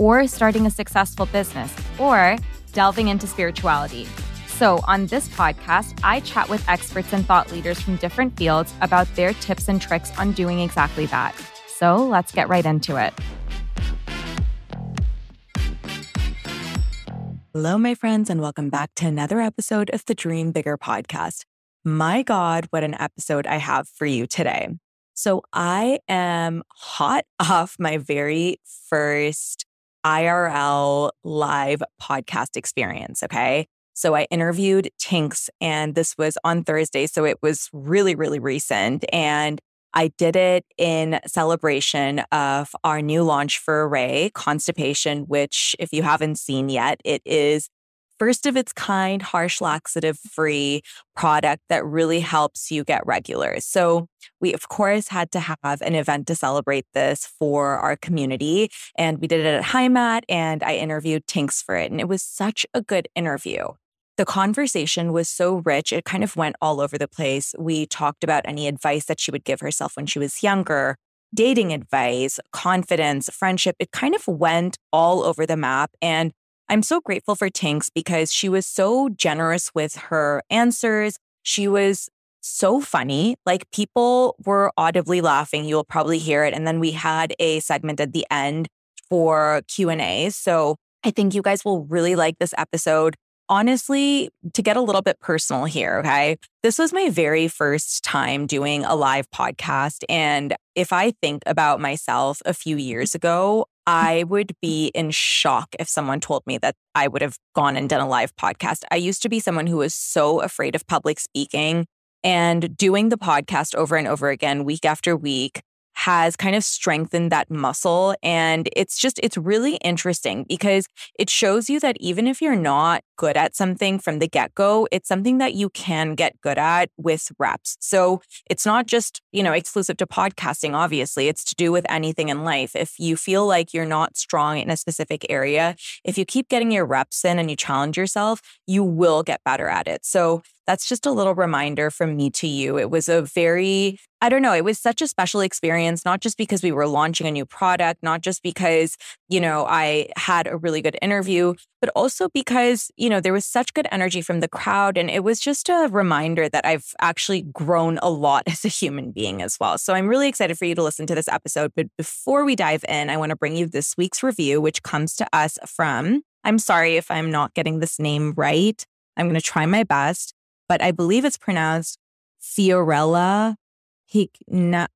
or starting a successful business, or delving into spirituality. So, on this podcast, I chat with experts and thought leaders from different fields about their tips and tricks on doing exactly that. So, let's get right into it. Hello, my friends, and welcome back to another episode of the Dream Bigger podcast. My God, what an episode I have for you today. So, I am hot off my very first IRL live podcast experience. Okay. So I interviewed Tinx, and this was on Thursday. So it was really, really recent. And I did it in celebration of our new launch for Arrae, Constipation, which, if you haven't seen yet, it is first of its kind, harsh laxative free product that really helps you get regular. So, we of course had to have an event to celebrate this for our community. And we did it at HiMat, and I interviewed Tinx for it. And it was such a good interview. The conversation was so rich, it kind of went all over the place. We talked about any advice that she would give herself when she was younger, dating advice, confidence, friendship. It kind of went all over the map. And I'm so grateful for Tinx because she was so generous with her answers. She was so funny. Like people were audibly laughing. You'll probably hear it. And then we had a segment at the end for Q&A. So I think you guys will really like this episode honestly, to get a little bit personal here, okay, this was my very first time doing a live podcast. And if I think about myself a few years ago, I would be in shock if someone told me that I would have gone and done a live podcast. I used to be someone who was so afraid of public speaking and doing the podcast over and over again, week after week, has kind of strengthened that muscle. And it's just, it's really interesting because it shows you that even if you're not good at something from the get go, it's something that you can get good at with reps. So it's not just, you know, exclusive to podcasting, obviously, it's to do with anything in life. If you feel like you're not strong in a specific area, if you keep getting your reps in and you challenge yourself, you will get better at it. So that's just a little reminder from me to you. It was a very, I don't know, it was such a special experience, not just because we were launching a new product, not just because, you know, I had a really good interview, but also because, you know, there was such good energy from the crowd. And it was just a reminder that I've actually grown a lot as a human being as well. So I'm really excited for you to listen to this episode. But before we dive in, I want to bring you this week's review, which comes to us from, I'm sorry if I'm not getting this name right. I'm going to try my best but I believe it's pronounced Fiorella Pigna-.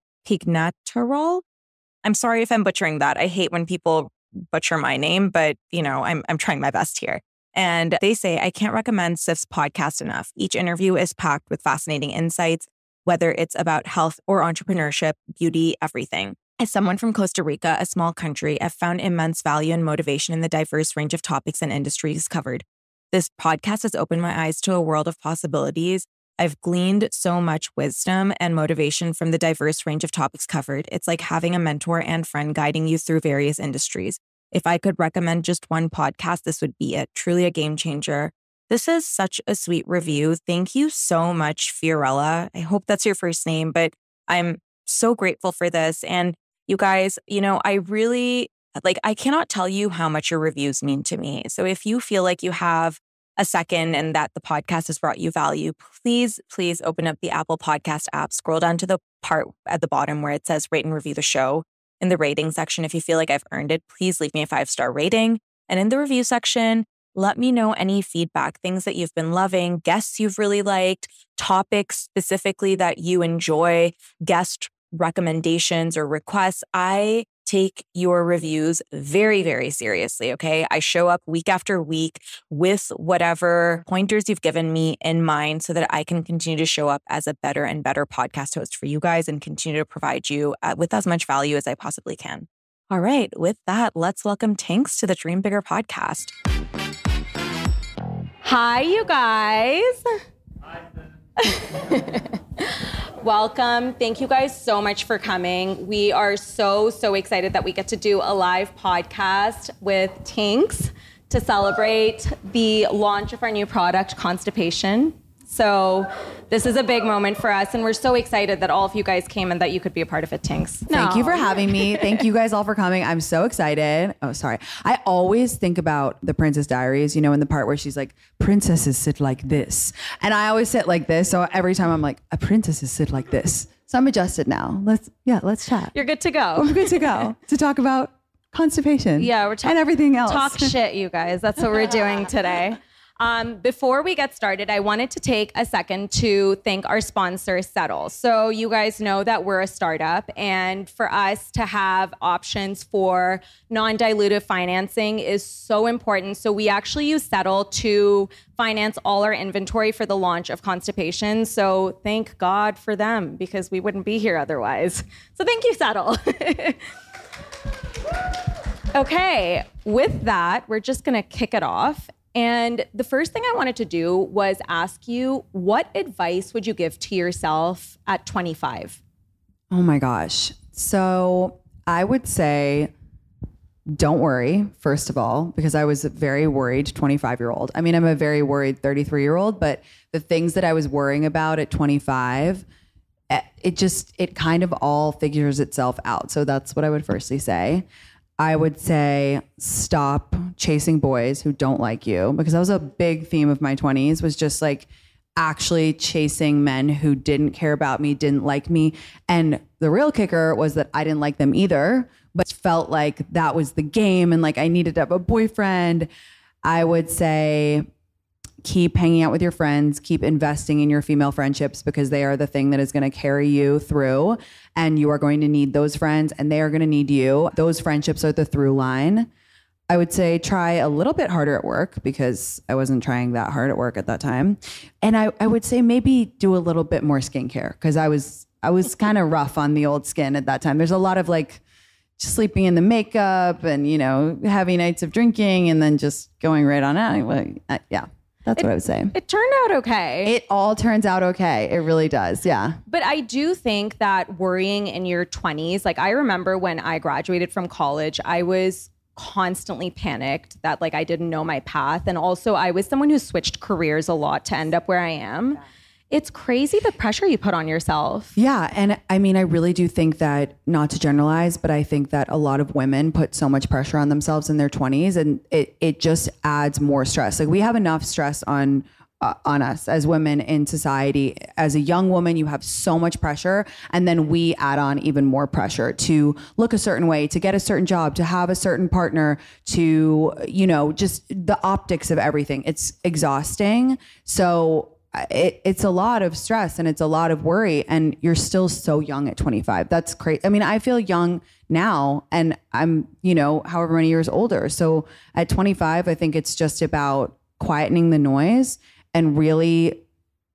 I'm sorry if I'm butchering that. I hate when people butcher my name, but you know, I'm I'm trying my best here. And they say I can't recommend Siff's podcast enough. Each interview is packed with fascinating insights, whether it's about health or entrepreneurship, beauty, everything. As someone from Costa Rica, a small country, I've found immense value and motivation in the diverse range of topics and industries covered. This podcast has opened my eyes to a world of possibilities. I've gleaned so much wisdom and motivation from the diverse range of topics covered. It's like having a mentor and friend guiding you through various industries. If I could recommend just one podcast, this would be it. Truly a game changer. This is such a sweet review. Thank you so much, Fiorella. I hope that's your first name, but I'm so grateful for this. And you guys, you know, I really like, I cannot tell you how much your reviews mean to me. So if you feel like you have a second and that the podcast has brought you value, please, please open up the Apple Podcast app, scroll down to the part at the bottom where it says rate and review the show. In the rating section, if you feel like I've earned it, please leave me a five star rating. And in the review section, let me know any feedback, things that you've been loving, guests you've really liked, topics specifically that you enjoy, guest recommendations or requests. I take your reviews very, very seriously. Okay. I show up week after week with whatever pointers you've given me in mind so that I can continue to show up as a better and better podcast host for you guys and continue to provide you uh, with as much value as I possibly can. All right. With that, let's welcome Tinx to the Dream Bigger podcast. Hi, you guys. Welcome. Thank you guys so much for coming. We are so, so excited that we get to do a live podcast with Tinx to celebrate the launch of our new product, Constipation. So this is a big moment for us, and we're so excited that all of you guys came and that you could be a part of it, Tinx. Thank you for having me. Thank you guys all for coming. I'm so excited. Oh, sorry. I always think about the Princess Diaries, you know, in the part where she's like, princesses sit like this. And I always sit like this. So every time I'm like, a princesses sit like this. So I'm adjusted now. Let's, yeah, let's chat. You're good to go. We're good to go to talk about constipation. Yeah, we're talking and everything else. Talk shit, you guys. That's what we're doing today. Um, before we get started, I wanted to take a second to thank our sponsor, Settle. So, you guys know that we're a startup, and for us to have options for non dilutive financing is so important. So, we actually use Settle to finance all our inventory for the launch of Constipation. So, thank God for them because we wouldn't be here otherwise. So, thank you, Settle. okay, with that, we're just gonna kick it off. And the first thing I wanted to do was ask you what advice would you give to yourself at 25? Oh my gosh. So I would say, don't worry, first of all, because I was a very worried 25 year old. I mean, I'm a very worried 33 year old, but the things that I was worrying about at 25, eh, it just, it kind of all figures itself out. So that's what I would firstly say. I would say stop chasing boys who don't like you because that was a big theme of my 20s was just like actually chasing men who didn't care about me, didn't like me. And the real kicker was that I didn't like them either, but felt like that was the game and like I needed to have a boyfriend. I would say keep hanging out with your friends, keep investing in your female friendships because they are the thing that is going to carry you through. And you are going to need those friends and they are going to need you. Those friendships are the through line. I would say try a little bit harder at work because I wasn't trying that hard at work at that time. And I, I would say maybe do a little bit more skincare because I was I was kind of rough on the old skin at that time. There's a lot of like sleeping in the makeup and you know heavy nights of drinking and then just going right on out. Yeah, that's It- what I would say. It turned out okay. It all turns out okay. It really does. Yeah. But I do think that worrying in your 20s, like I remember when I graduated from college, I was constantly panicked that like I didn't know my path and also I was someone who switched careers a lot to end up where I am. It's crazy the pressure you put on yourself. Yeah. And I mean, I really do think that, not to generalize, but I think that a lot of women put so much pressure on themselves in their 20s and it, it just adds more stress. Like we have enough stress on. Uh, on us as women in society as a young woman you have so much pressure and then we add on even more pressure to look a certain way to get a certain job to have a certain partner to you know just the optics of everything it's exhausting so it, it's a lot of stress and it's a lot of worry and you're still so young at 25 that's crazy i mean i feel young now and i'm you know however many years older. So at 25 i think it's just about quietening the noise and really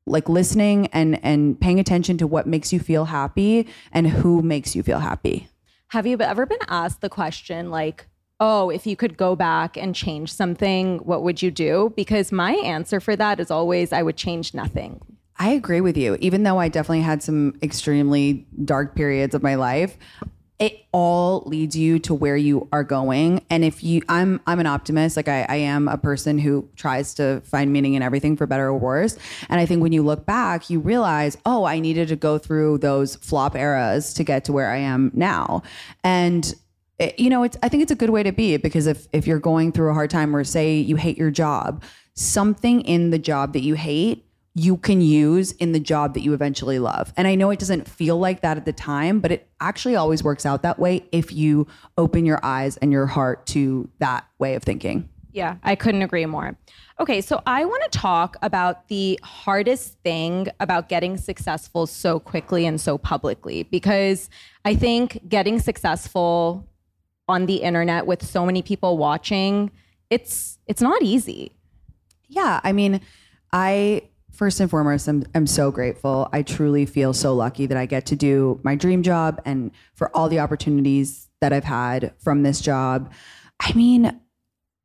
like listening and and paying attention to what makes you feel happy and who makes you feel happy. Have you ever been asked the question like, "Oh, if you could go back and change something, what would you do?" Because my answer for that is always I would change nothing. I agree with you. Even though I definitely had some extremely dark periods of my life, it all leads you to where you are going. And if you, I'm, I'm an optimist. Like I, I am a person who tries to find meaning in everything for better or worse. And I think when you look back, you realize, oh, I needed to go through those flop eras to get to where I am now. And it- you know, it's I think it's a good way to be because if if you're going through a hard time or say you hate your job, something in the job that you hate you can use in the job that you eventually love. And I know it doesn't feel like that at the time, but it actually always works out that way if you open your eyes and your heart to that way of thinking. Yeah, I couldn't agree more. Okay, so I want to talk about the hardest thing about getting successful so quickly and so publicly because I think getting successful on the internet with so many people watching, it's it's not easy. Yeah, I mean, I first and foremost, I'm, I'm so grateful. I truly feel so lucky that I get to do my dream job and for all the opportunities that I've had from this job. I mean,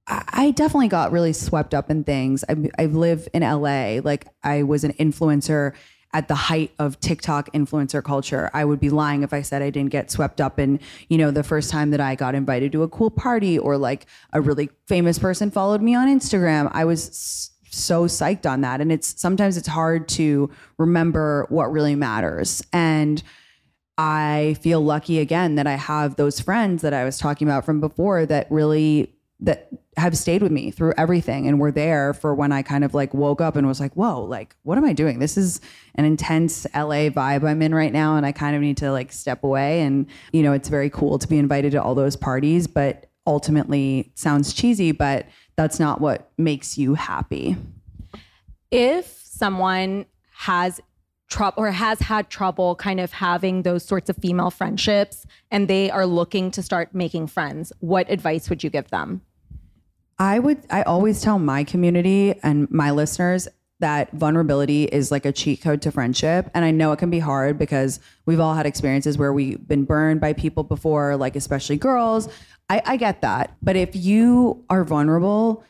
I definitely got really swept up in things. I, I live in LA. Like I was an influencer at the height of TikTok influencer culture. I would be lying if I said I didn't get swept up in, you know, the first time that I got invited to a cool party or like a really famous person followed me on Instagram. I was so psyched on that. And it's sometimes it's hard to remember what really matters. And I feel lucky again that I have those friends that I was talking about from before that really that have stayed with me through everything and were there for when I kind of like woke up and was like, whoa, like, what am I doing? This is an intense LA vibe I'm in right now. And I kind of need to like step away. And, you know, it's very cool to be invited to all those parties, but ultimately sounds cheesy, but that's not what makes you happy. If someone has trouble or has had trouble kind of having those sorts of female friendships and they are looking to start making friends, what advice would you give them? I would, I always tell my community and my listeners that vulnerability is like a cheat code to friendship. And I know it can be hard because we've all had experiences where we've been burned by people before, like especially girls. I, I get that. But if you are vulnerable,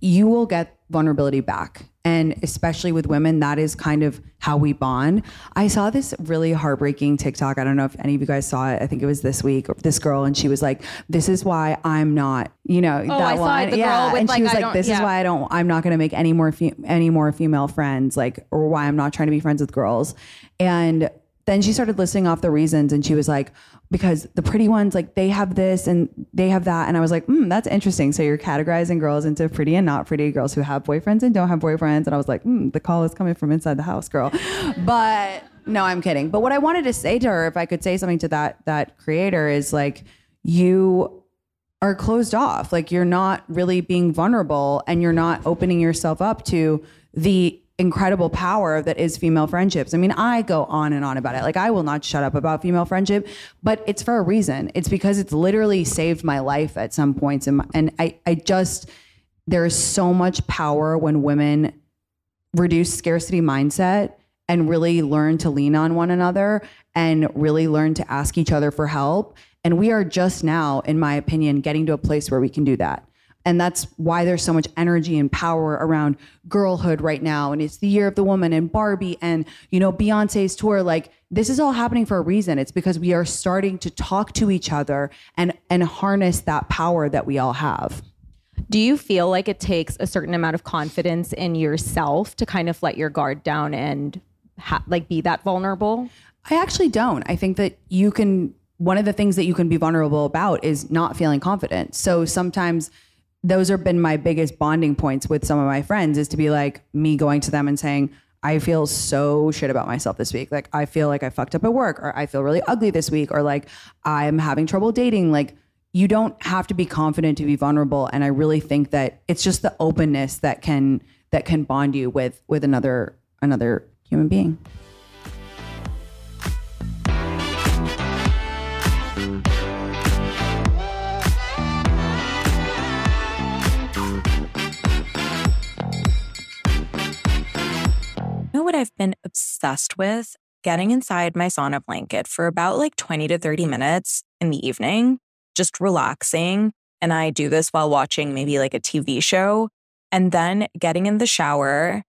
you will get vulnerability back. And especially with women, that is kind of how we bond. I saw this really heartbreaking TikTok. I don't know if any of you guys saw it. I think it was this week. This girl, and she was like, "This is why I'm not, you know, oh, that I one." It, yeah, and like, she was I like, "This yeah. is why I don't. I'm not going to make any more fe- any more female friends, like, or why I'm not trying to be friends with girls." And then she started listing off the reasons and she was like because the pretty ones like they have this and they have that. And i was like hmm that's interesting. So you're categorizing girls into pretty and not pretty girls who have boyfriends and don't have boyfriends. And i was like hmm the call is coming from inside the house girl. But no i'm kidding. But what i wanted to say to her if i could say something to that that creator is like you are closed off. Like you're not really being vulnerable and you're not opening yourself up to the incredible power that is female friendships. I mean, I go on and on about it. Like I will not shut up about female friendship, but it's for a reason. It's because it's literally saved my life at some points and and I I just there is so much power when women reduce scarcity mindset and really learn to lean on one another and really learn to ask each other for help. And we are just now, in my opinion, getting to a place where we can do that. And that's why there's so much energy and power around girlhood right now. And it's the year of the woman and Barbie and, you know, Beyonce's tour. Like this is all happening for a reason. It's because we are starting to talk to each other and and harness that power that we all have. Do you feel like it takes a certain amount of confidence in yourself to kind of let your guard down and ha- like be that vulnerable? I actually don't. I think that you can one of the things that you can be vulnerable about is not feeling confident. So sometimes those have been my biggest bonding points with some of my friends is to be like me going to them and saying, I feel so shit about myself this week. Like, I feel like I fucked up at work, or I feel really ugly this week, or like I'm having trouble dating. Like, you don't have to be confident to be vulnerable. And I really think that it's just the openness that can that can bond you with with another another human being. What I've been obsessed with? Getting inside my sauna blanket for about like 20 to 30 minutes in the evening, just relaxing. And I do this while watching maybe like a TV show. And then getting in the shower,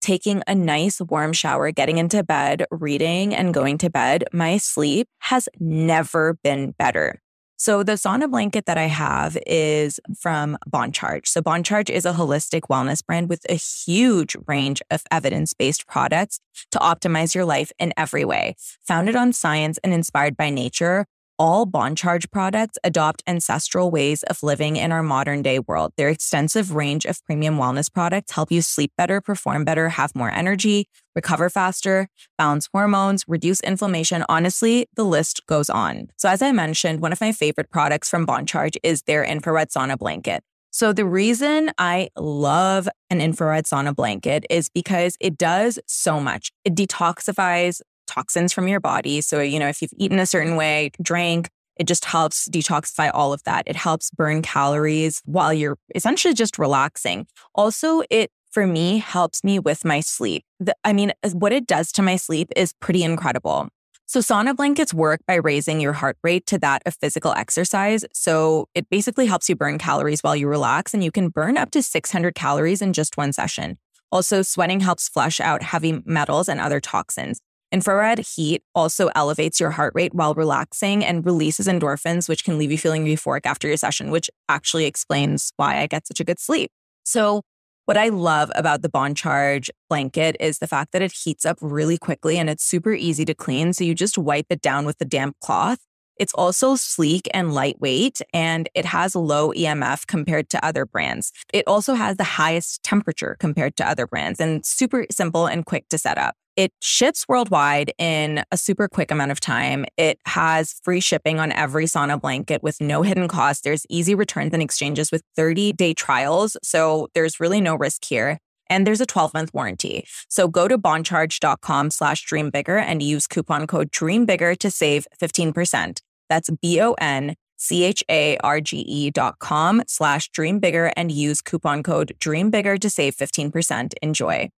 taking a nice warm shower, getting into bed, reading, and going to bed. My sleep has never been better. So the sauna blanket that I have is from Boncharge. So Boncharge is a holistic wellness brand with a huge range of evidence-based products to optimize your life in every way. Founded on science and inspired by nature, all Boncharge products adopt ancestral ways of living in our modern day world. Their extensive range of premium wellness products help you sleep better, perform better, have more energy, recover faster, balance hormones, reduce inflammation. Honestly, the list goes on. So, as I mentioned, one of my favorite products from Boncharge is their infrared sauna blanket. So, the reason I love an infrared sauna blanket is because it does so much. It detoxifies toxins from your body. So, you know, if you've eaten a certain way, drank, it just helps detoxify all of that. It helps burn calories while you're essentially just relaxing. Also, it for me helps me with my sleep. The, I mean, what it does to my sleep is pretty incredible. So, sauna blankets work by raising your heart rate to that of physical exercise. So, it basically helps you burn calories while you relax, and you can burn up to 600 calories in just one session. Also, sweating helps flush out heavy metals and other toxins. Infrared heat also elevates your heart rate while relaxing and releases endorphins, which can leave you feeling euphoric after your session, which actually explains why I get such a good sleep. So, what I love about the Boncharge blanket is the fact that it heats up really quickly and it's super easy to clean. So you just wipe it down with the damp cloth. It's also sleek and lightweight, and it has low EMF compared to other brands. It also has the highest temperature compared to other brands and super simple and quick to set up. It ships worldwide in a super quick amount of time. It has free shipping on every sauna blanket with no hidden cost. There's easy returns and exchanges with 30 day trials. So there's really no risk here. And there's a 12 month warranty. So go to boncharge.com slash dreambigger and use coupon code dreambigger to save 15%. That's B O N C H A R G E dot com slash dreambigger and use coupon code dreambigger to save 15%. Enjoy.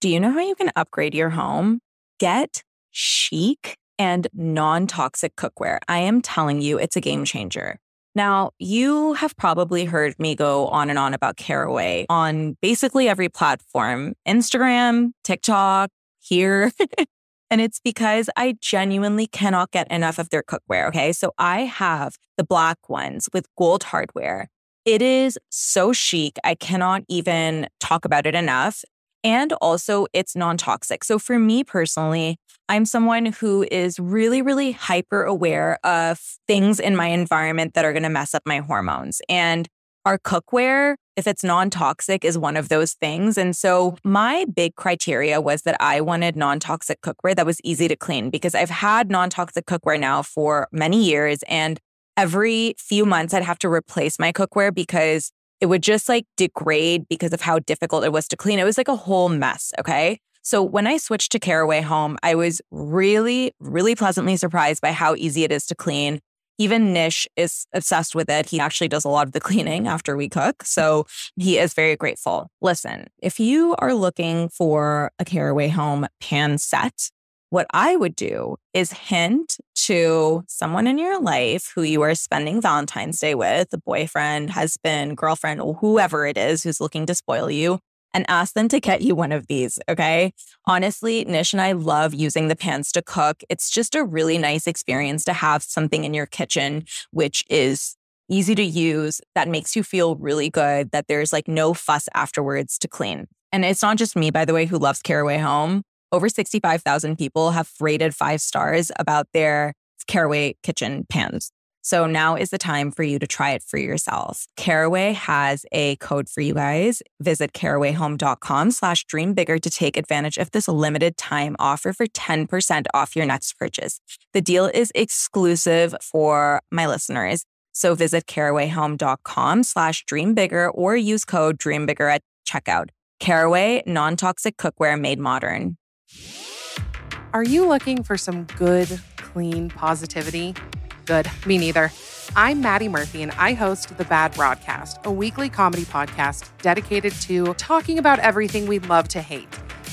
Do you know how you can upgrade your home? Get chic and non toxic cookware. I am telling you, it's a game changer. Now, you have probably heard me go on and on about Caraway on basically every platform Instagram, TikTok, here. and it's because I genuinely cannot get enough of their cookware. Okay. So I have the black ones with gold hardware. It is so chic. I cannot even talk about it enough and also it's non toxic. So for me personally, I'm someone who is really, really hyper aware of things in my environment that are going to mess up my hormones. And our cookware, if it's non toxic, is one of those things. And so my big criteria was that I wanted non toxic cookware that was easy to clean because I've had non toxic cookware now for many years. And every few months, I'd have to replace my cookware because it would just like degrade because of how difficult it was to clean. It was like a whole mess. Okay. So when I switched to Caraway Home, I was really, really pleasantly surprised by how easy it is to clean. Even Nish is obsessed with it. He actually does a lot of the cleaning after we cook. So he is very grateful. Listen, if you are looking for a Caraway Home pan set, what I would do is hint to someone in your life who you are spending Valentine's Day with, a boyfriend, husband, girlfriend, or whoever it is who's looking to spoil you, and ask them to get you one of these. Okay. Honestly, Nish and I love using the pans to cook. It's just a really nice experience to have something in your kitchen, which is easy to use, that makes you feel really good, that there's like no fuss afterwards to clean. And it's not just me, by the way, who loves Caraway Home over 65,000 people have rated five stars about their Caraway kitchen pans. So now is the time for you to try it for yourself. Caraway has a code for you guys. Visit carawayhome.com slash dreambigger to take advantage of this limited time offer for 10% off your next purchase. The deal is exclusive for my listeners. So visit carawayhome.com slash dreambigger or use code dreambigger at checkout. Caraway, non-toxic cookware made modern. Are you looking for some good, clean positivity? Good, me neither. I'm Maddie Murphy, and I host The Bad Broadcast, a weekly comedy podcast dedicated to talking about everything we love to hate.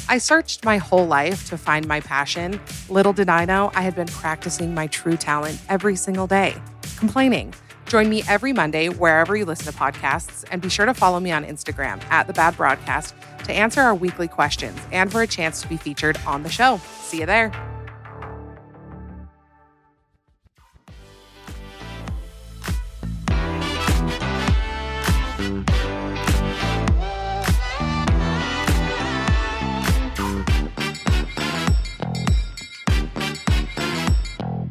I searched my whole life to find my passion. Little did I know I had been practicing my true talent every single day complaining. Join me every Monday wherever you listen to podcasts, and be sure to follow me on Instagram at The Bad Broadcast to answer our weekly questions and for a chance to be featured on the show. See you there.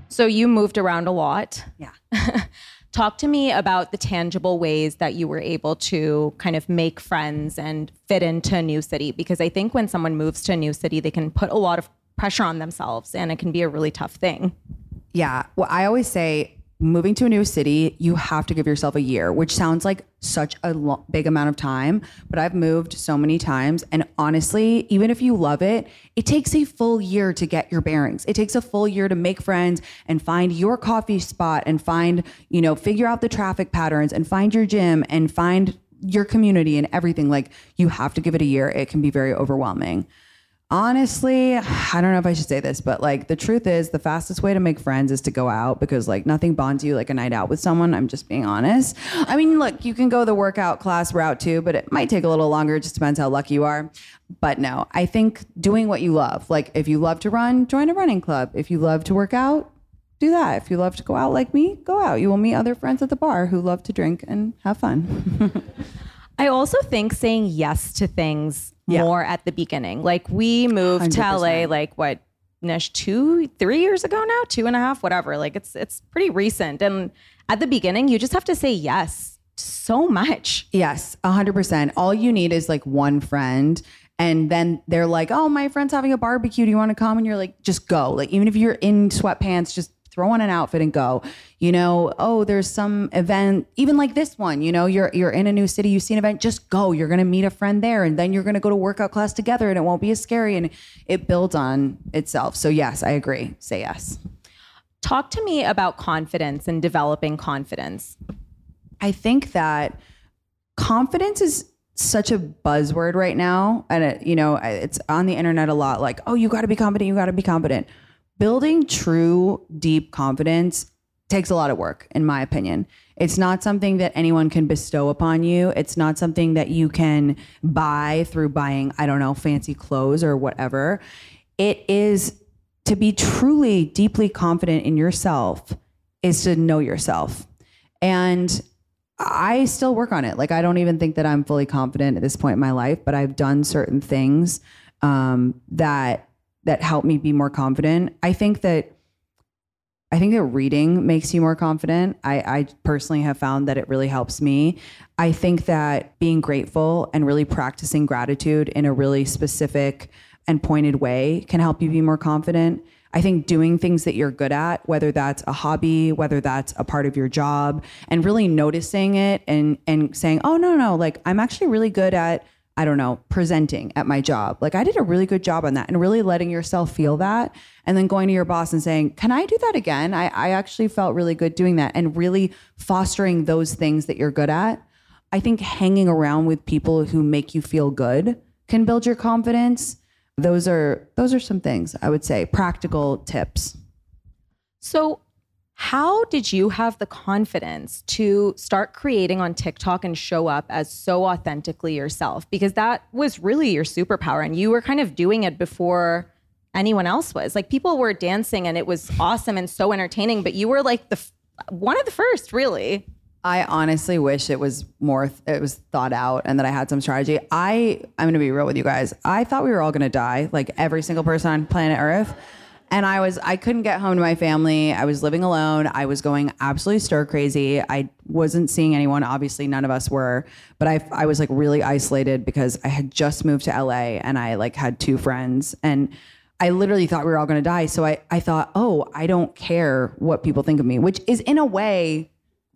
So you moved around a lot. Yeah. Talk to me about the tangible ways that you were able to kind of make friends and fit into a new city. Because I think when someone moves to a new city, they can put a lot of pressure on themselves and it can be a really tough thing. Yeah. Well, I always say moving to a new city, you have to give yourself a year, which sounds like such a lo- big amount of time. But I've moved so many times. And honestly, even if you love it, it takes a full year to get your bearings. It takes a full year to make friends and find your coffee spot and find, you know, figure out the traffic patterns and find your gym and find your community and everything. Like you have to give it a year. It can be very overwhelming. Honestly, I don't know if I should say this, but like the truth is, the fastest way to make friends is to go out because like nothing bonds you like a night out with someone. I'm just being honest. I mean, look, you can go the workout class route too, but it might take a little longer. It just depends how lucky you are. But no, I think doing what you love, like if you love to run, join a running club. If you love to work out, do that. If you love to go out like me, go out. You will meet other friends at the bar who love to drink and have fun. I also think saying yes to things Yeah. more at the beginning. Like we moved to 100%. LA like what Nish two, three years ago now, two and a half, whatever. Like it's it's pretty recent. And at the beginning, you just have to say yes so much. Yes, 100%. All you need is like one friend. And then they're like, oh, my friend's having a barbecue. Do you want to come? And you're like, just go. Like, even if you're in sweatpants, just throw on an outfit and go. You know, oh, there's some event, even like this one, you know, you're you're in a new city, you see an event, just go. You're gonna meet a friend there, and then you're gonna go to workout class together and it won't be as scary and it builds on itself. So yes, I agree. Say yes. Talk to me about confidence and developing confidence. I think that confidence is such a buzzword right now, and it, you know it's on the internet a lot. Like, oh, you got to be confident. You got to be confident. Building true, deep confidence takes a lot of work, in my opinion. It's not something that anyone can bestow upon you. It's not something that you can buy through buying, I don't know, fancy clothes or whatever. It is to be truly, deeply confident in yourself is to know yourself. And I still work on it. Like I don't even think that I'm fully confident at this point in my life, but I've done certain things um, that that help me be more confident. I think that I think that reading makes you more confident. I, I personally have found that it really helps me. I think that being grateful and really practicing gratitude in a really specific and pointed way can help you be more confident. I think doing things that you're good at, whether that's a hobby, whether that's a part of your job, and really noticing it and and saying, "Oh no, no, like I'm actually really good at I don't know, presenting at my job. Like I did a really good job on that and really letting yourself feel that and then going to your boss and saying, Can I do that again? I, I actually felt really good doing that and really fostering those things that you're good at. I think hanging around with people who make you feel good can build your confidence. Those are those are some things I would say, practical tips. So, how did you have the confidence to start creating on TikTok and show up as so authentically yourself? Because that was really your superpower, and you were kind of doing it before anyone else was. Like people were dancing, and it was awesome and so entertaining, but you were like the one of the first, really. I honestly wish it was more it was thought out and that I had some strategy. I I'm going to be real with you guys. I thought we were all going to die, like every single person on planet Earth. And I was I couldn't get home to my family. I was living alone. I was going absolutely stir crazy. I wasn't seeing anyone. Obviously, none of us were. But I I was like really isolated because I had just moved to LA and I like had two friends and I literally thought we were all going to die. So I I thought, "Oh, I don't care what people think of me," which is in a way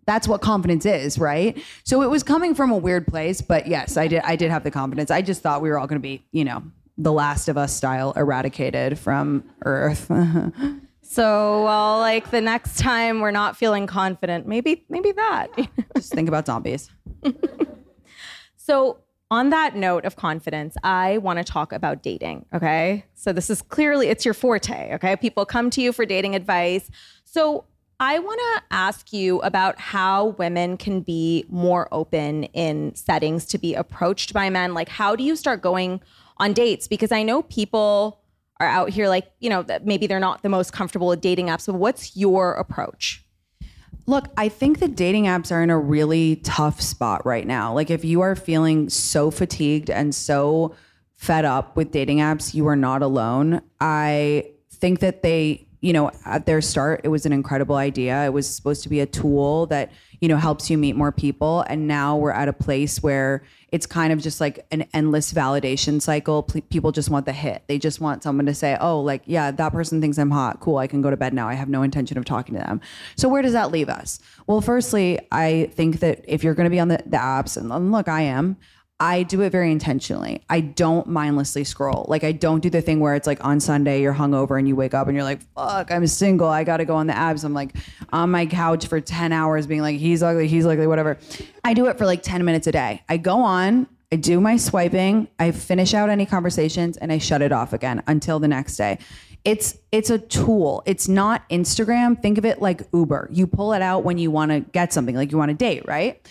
that's what confidence is, right? So it was coming from a weird place, but yes, I did I did have the confidence. I just thought we were all going to be, you know, the last of us style eradicated from earth. So, well, like the next time we're not feeling confident, maybe maybe that. just think about zombies. So, on that note of confidence, I want to talk about dating, okay? So this is clearly it's your forte, okay? People come to you for dating advice. So, I want to ask you about how women can be more open in settings to be approached by men. Like how do you start going on dates because I know people are out here like, you know, that maybe they're not the most comfortable with dating apps, but what's your approach? Look, I think the dating apps are in a really tough spot right now. Like, if you are feeling so fatigued and so fed up with dating apps, you are not alone. I think that they, you know, at their start, it was an incredible idea. It was supposed to be a tool that, you know, helps you meet more people. And now we're at a place where it's kind of just like an endless validation cycle. P- people just want the hit. They just want someone to say, oh, like, yeah, that person thinks I'm hot. Cool. I can go to bed now. I have no intention of talking to them. So, where does that leave us? Well, firstly, I think that if you're going to be on the, the apps, and and look, I am. I do it very intentionally. I don't mindlessly scroll. Like I don't do the thing where it's like on Sunday you're hungover and you wake up and you're like, "Fuck, I'm single. I got to go on the abs." I'm like on my couch for 10 hours being like, "He's ugly, he's ugly, whatever." I do it for like 10 minutes a day. I go on I do my swiping, I finish out any conversations and I shut it off again until the next day. It's it's a tool. It's not Instagram. Think of it like Uber. You pull it out when you want to get something, like you want to date, right?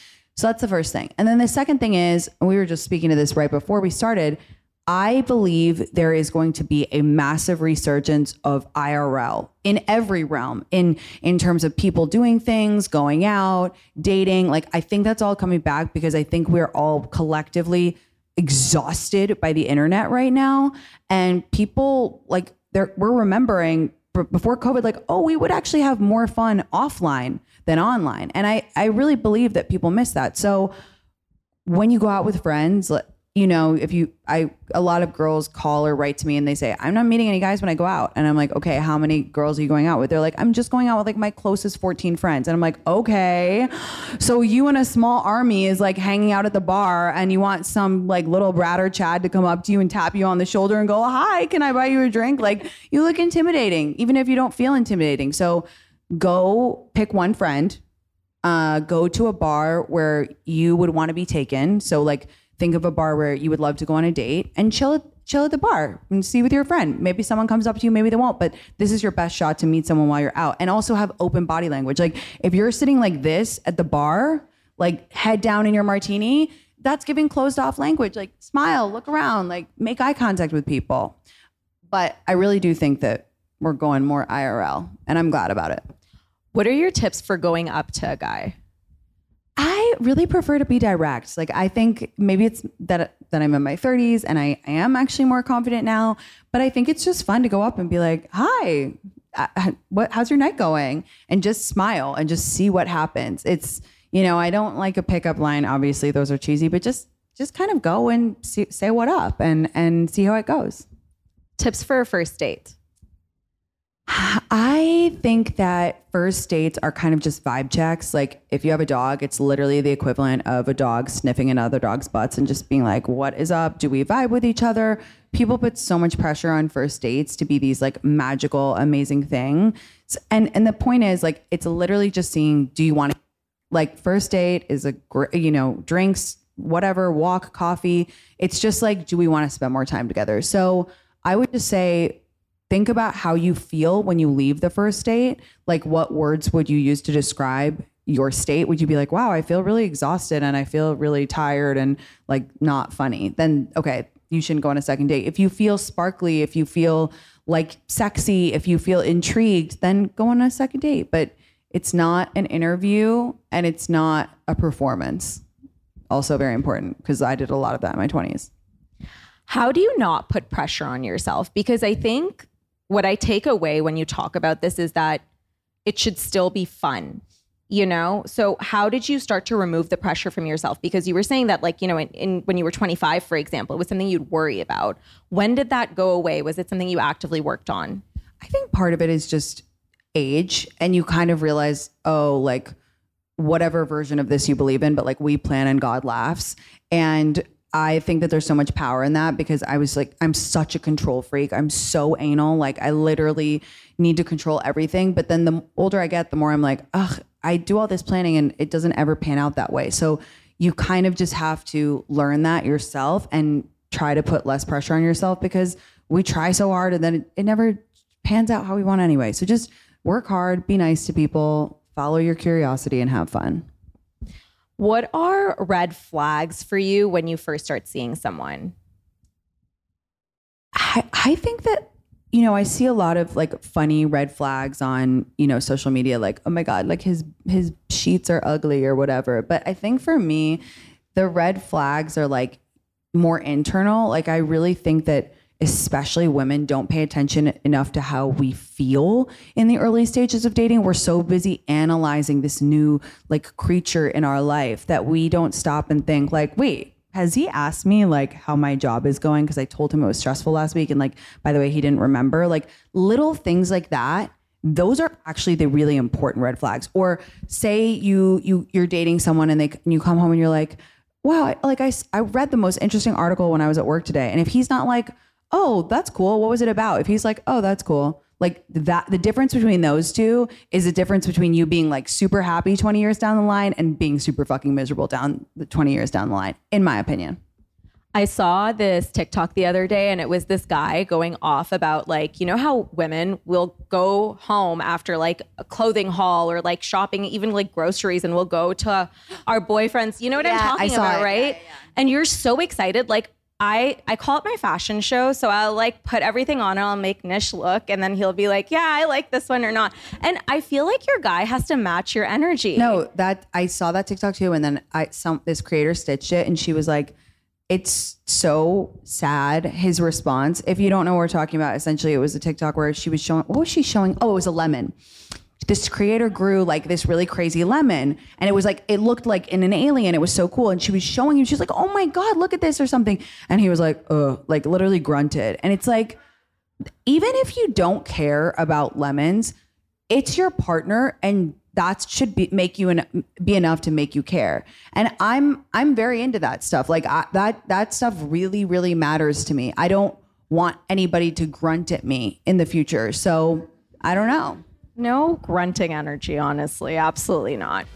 So that's the first thing. And then the second thing is, and we were just speaking to this right before we started, I believe there is going to be a massive resurgence of IRL in every realm in in terms of people doing things, going out, dating. Like I think that's all coming back because I think we're all collectively exhausted by the internet right now and people like they're we're remembering before COVID like oh we would actually have more fun offline than online. And I I really believe that people miss that. So when you go out with friends, you know, if you, I, a lot of girls call or write to me and they say, I'm not meeting any guys when I go out. And I'm like, okay, how many girls are you going out with? They're like, I'm just going out with like my closest 14 friends. And I'm like, okay. So you and a small army is like hanging out at the bar and you want some like little brat or Chad to come up to you and tap you on the shoulder and go, hi, can I buy you a drink? Like you look intimidating, even if you don't feel intimidating. So go pick one friend, uh, go to a bar where you would want to be taken. So like, think of a bar where you would love to go on a date and chill chill at the bar and see with your friend. Maybe someone comes up to you, maybe they won't, but this is your best shot to meet someone while you're out. And also have open body language. Like if you're sitting like this at the bar, like head down in your martini, that's giving closed off language. Like smile, look around, like make eye contact with people. But I really do think that we're going more IRL and I'm glad about it. What are your tips for going up to a guy? I really prefer to be direct. Like I think maybe it's that that I'm in my 30s and I, I am actually more confident now, but I think it's just fun to go up and be like, "Hi, uh, what how's your night going?" and just smile and just see what happens. It's, you know, I don't like a pickup line, obviously those are cheesy, but just just kind of go and see, say what up and and see how it goes. Tips for a first date. I think that first dates are kind of just vibe checks. Like if you have a dog, it's literally the equivalent of a dog sniffing another dog's butts and just being like, "What is up? Do we vibe with each other?" People put so much pressure on first dates to be these like magical, amazing thing. And and the point is like it's literally just seeing, do you want to like first date is a great, you know, drinks, whatever, walk, coffee. It's just like, do we want to spend more time together? So I would just say think about how you feel when you leave the first date. Like, what words would you use to describe your state? Would you be like, wow, I feel really exhausted and I feel really tired and like not funny? Then, okay, you shouldn't go on a second date. If you feel sparkly, if you feel like sexy, if you feel intrigued, then go on a second date. But it's not an interview and it's not a performance. Also, very important because I did a lot of that in my 20s. How do you not put pressure on yourself? Because I think what I take away when you talk about this is that it should still be fun, you know? So how did you start to remove the pressure from yourself? Because you were saying that like, you know, in, in, when you were 25, for example, it was something you'd worry about. When did that go away? Was it something you actively worked on? I think part of it is just age and you kind of realize, oh, like whatever version of this you believe in, but like we plan and God laughs. And I think that there's so much power in that because I was like, I'm such a control freak. I'm so anal. Like, I literally need to control everything. But then the older I get, the more I'm like, ugh, I do all this planning and it doesn't ever pan out that way. So you kind of just have to learn that yourself and try to put less pressure on yourself because we try so hard and then it, it never pans out how we want anyway. So just work hard, be nice to people, follow your curiosity, and have fun. What are red flags for you when you first start seeing someone? I, I think that you know, I see a lot of like funny red flags on, you know, social media like, "Oh my god, like his his sheets are ugly or whatever." But I think for me, the red flags are like more internal. Like I really think that especially women don't pay attention enough to how we feel in the early stages of dating. We're so busy analyzing this new like creature in our life that we don't stop and think like wait has he asked me like how my job is going? Because i told him it was stressful last week and like by the way he didn't remember. Like little things like that those are actually the really important red flags. Or say you you you're dating someone and they and you come home and you're like wow like i i read the most interesting article when i was at work today. And if he's not like oh, that's cool. What was it about? If he's like, oh, that's cool. Like that, the difference between those two is the difference between you being like super happy 20 years down the line and being super fucking miserable down the 20 years down the line, in my opinion. I saw this TikTok the other day and it was this guy going off about like, you know how women will go home after like a clothing haul or like shopping, even like groceries, and we'll go to our boyfriends. You know what I'm Yeah, I talking saw about, it. right? And you're so excited. Like, I, I call it my fashion show. So I'll like put everything on and I'll make Nish look. And then he'll be like, yeah, I like this one or not. And I feel like your guy has to match your energy. No, that I saw that TikTok too, and then I some this creator stitched it, and she was like, "It's so sad." His response. If you don't know what we're talking about, essentially, it was a TikTok where she was showing. What was she showing? Oh, it was a lemon. This creator grew like this really crazy lemon, and it was like it looked like in an alien. It was so cool, and she was showing him. She's like, "Oh my god, look at this" or something, and he was like, "Uh," like literally grunted, and it's like even if you don't care about lemons, it's your partner and that should be make you en- be enough to make you care. And I'm I'm very into that stuff. Like I, that that stuff really really matters to me. I don't want anybody to grunt at me in the future. So, I don't know. No grunting energy, honestly. Absolutely not.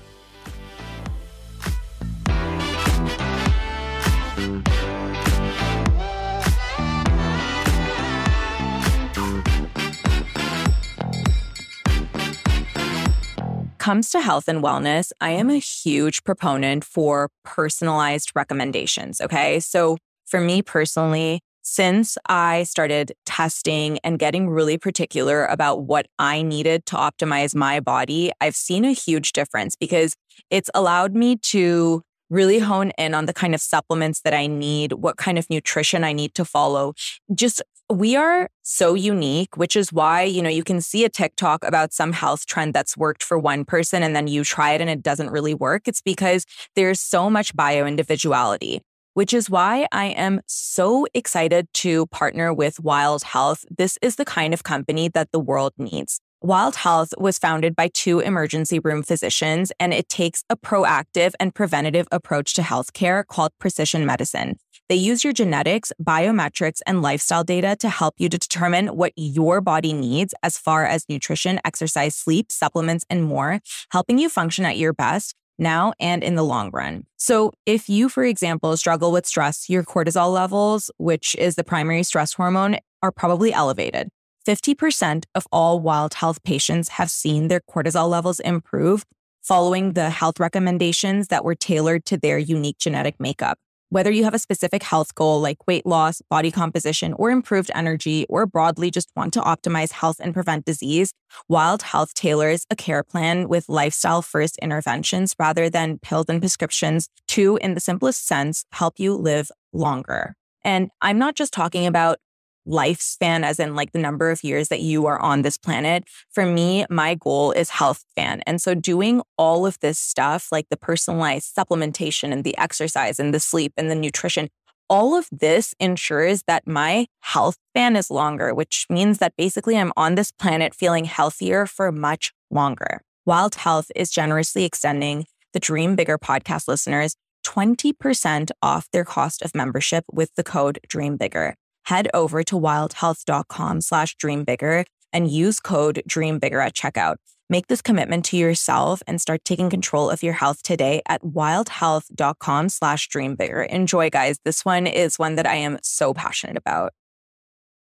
comes to health and wellness, I am a huge proponent for personalized recommendations. Okay. So for me personally, since I started testing and getting really particular about what I needed to optimize my body, I've seen a huge difference because it's allowed me to really hone in on the kind of supplements that I need, what kind of nutrition I need to follow. Just we are so unique, which is why, you know, you can see a TikTok about some health trend that's worked for one person and then you try it and it doesn't really work. It's because there's so much bio individuality, which is why I am so excited to partner with Wild Health. This is the kind of company that the world needs. Wild Health was founded by two emergency room physicians, and it takes a proactive and preventative approach to healthcare called precision medicine. They use your genetics, biometrics, and lifestyle data to help you to determine what your body needs as far as nutrition, exercise, sleep, supplements, and more, helping you function at your best now and in the long run. So, if you, for example, struggle with stress, your cortisol levels, which is the primary stress hormone, are probably elevated. 50% of all Wild Health patients have seen their cortisol levels improve following the health recommendations that were tailored to their unique genetic makeup. Whether you have a specific health goal like weight loss, body composition, or improved energy, or broadly just want to optimize health and prevent disease, Wild Health tailors a care plan with lifestyle first interventions rather than pills and prescriptions to, in the simplest sense, help you live longer. And I'm not just talking about lifespan as in like the number of years that you are on this planet. For me, my goal is health span. And so doing all of this stuff, like the personalized supplementation and the exercise and the sleep and the nutrition, all of this ensures that my health span is longer, which means that basically I'm on this planet feeling healthier for much longer. Wild Health is generously extending the Dream Bigger podcast listeners 20% off their cost of membership with the code Dream Bigger head over to wildhealth.com slash dreambigger and use code dreambigger at checkout. Make this commitment to yourself and start taking control of your health today at wildhealth.com slash dreambigger. Enjoy, guys. This one is one that I am so passionate about.